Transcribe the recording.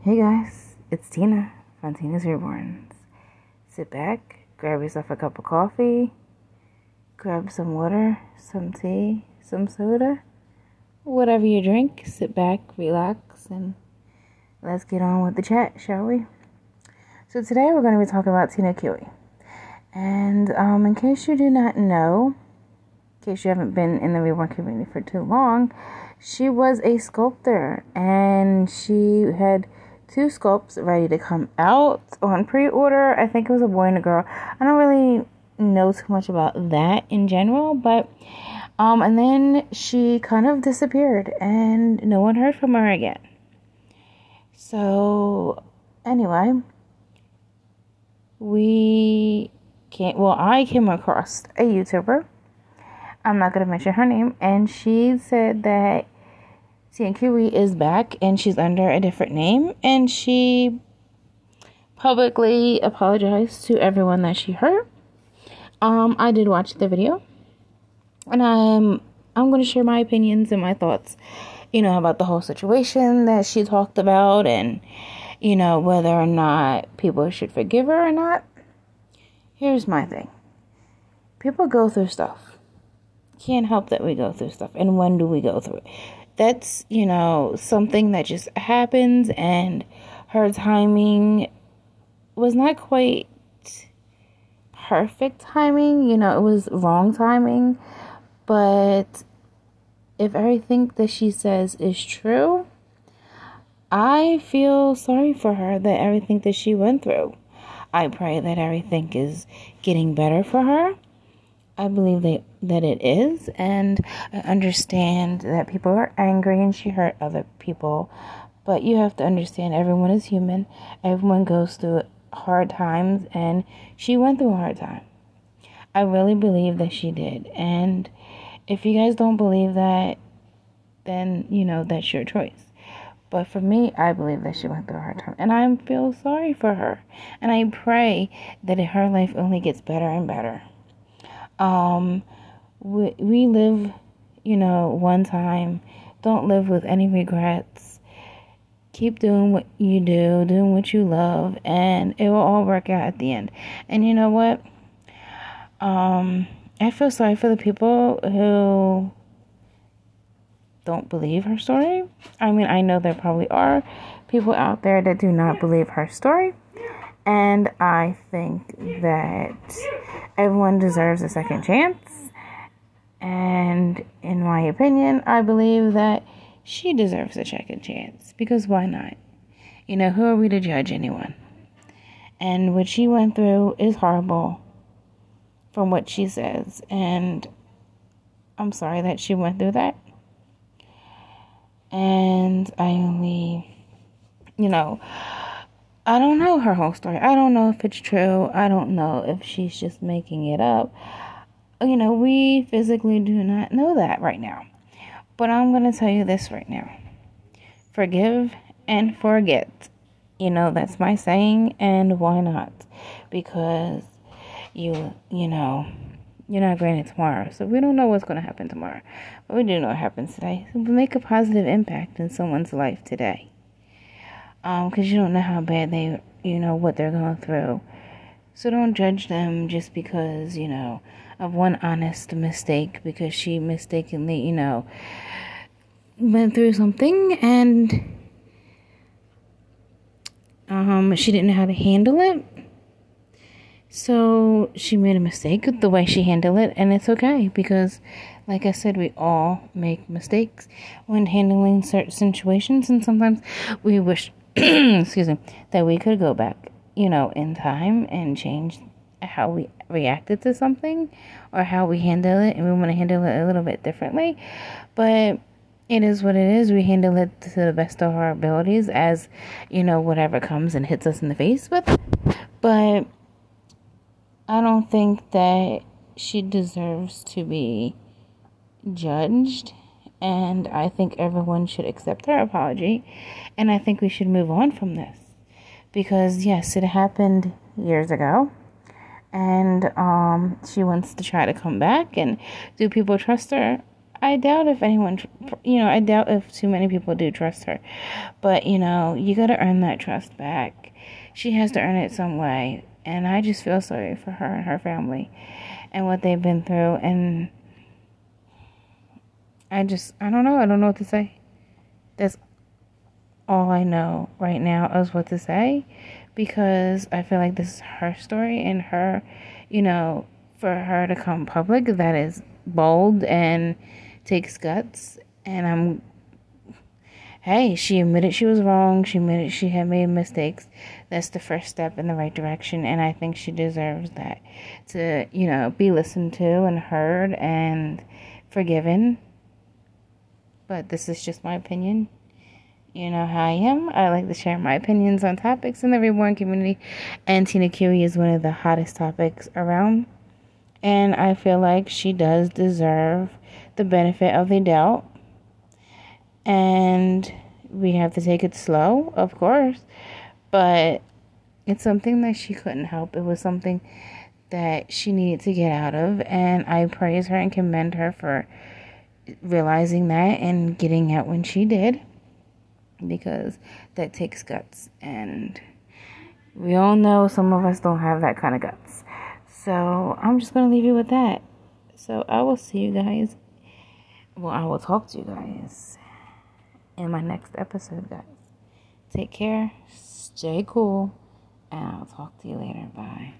Hey guys, it's Tina from Tina's Reborns. Sit back, grab yourself a cup of coffee, grab some water, some tea, some soda, whatever you drink. Sit back, relax, and let's get on with the chat, shall we? So today we're going to be talking about Tina Kiwi. And um, in case you do not know, in case you haven't been in the Reborn community for too long, she was a sculptor and she had two sculpts ready to come out on pre-order. I think it was a boy and a girl. I don't really know too much about that in general, but um and then she kind of disappeared and no one heard from her again. So anyway, we can't well I came across a YouTuber. I'm not gonna mention her name, and she said that Kiwi is back and she's under a different name and she publicly apologized to everyone that she hurt. Um, I did watch the video and I'm I'm going to share my opinions and my thoughts, you know, about the whole situation that she talked about and you know whether or not people should forgive her or not. Here's my thing. People go through stuff. Can't help that we go through stuff. And when do we go through it? That's, you know, something that just happens and her timing was not quite perfect timing, you know, it was wrong timing, but if everything that she says is true, I feel sorry for her that everything that she went through. I pray that everything is getting better for her. I believe that, that it is, and I understand that people are angry and she hurt other people. But you have to understand everyone is human, everyone goes through hard times, and she went through a hard time. I really believe that she did. And if you guys don't believe that, then, you know, that's your choice. But for me, I believe that she went through a hard time. And I feel sorry for her. And I pray that her life only gets better and better. Um, we, we live, you know, one time. Don't live with any regrets. Keep doing what you do, doing what you love, and it will all work out at the end. And you know what? Um, I feel sorry for the people who don't believe her story. I mean, I know there probably are people out there that do not believe her story. And I think that everyone deserves a second chance. And in my opinion, I believe that she deserves a second chance. Because why not? You know, who are we to judge anyone? And what she went through is horrible from what she says. And I'm sorry that she went through that. And I only, you know, I don't know her whole story. I don't know if it's true. I don't know if she's just making it up. You know, we physically do not know that right now. But I'm going to tell you this right now forgive and forget. You know, that's my saying, and why not? Because you, you know, you're not granted tomorrow. So we don't know what's going to happen tomorrow. But we do know what happens today. So make a positive impact in someone's life today um because you don't know how bad they you know what they're going through. So don't judge them just because you know of one honest mistake because she mistakenly you know went through something and um she didn't know how to handle it. So she made a mistake with the way she handled it and it's okay because like I said, we all make mistakes when handling certain situations, and sometimes we wish excuse me, that we could go back, you know, in time and change how we reacted to something or how we handle it, and we want to handle it a little bit differently. But it is what it is. We handle it to the best of our abilities as, you know, whatever comes and hits us in the face with. But I don't think that she deserves to be judged and I think everyone should accept her apology. And I think we should move on from this. Because, yes, it happened years ago. And um, she wants to try to come back. And do people trust her? I doubt if anyone, you know, I doubt if too many people do trust her. But, you know, you got to earn that trust back. She has to earn it some way. And I just feel sorry for her and her family and what they've been through. And I just, I don't know. I don't know what to say. That's all I know right now is what to say because I feel like this is her story and her, you know, for her to come public, that is bold and takes guts. And I'm, hey, she admitted she was wrong. She admitted she had made mistakes. That's the first step in the right direction. And I think she deserves that to, you know, be listened to and heard and forgiven. But this is just my opinion. You know how I am. I like to share my opinions on topics in the reborn community, and Tina Kiwi is one of the hottest topics around. And I feel like she does deserve the benefit of the doubt. And we have to take it slow, of course, but it's something that she couldn't help. It was something that she needed to get out of, and I praise her and commend her for realizing that and getting out when she did because that takes guts and we all know some of us don't have that kind of guts. So I'm just going to leave you with that. So I will see you guys. Well, I will talk to you guys in my next episode, guys. Take care, stay cool, and I'll talk to you later. Bye.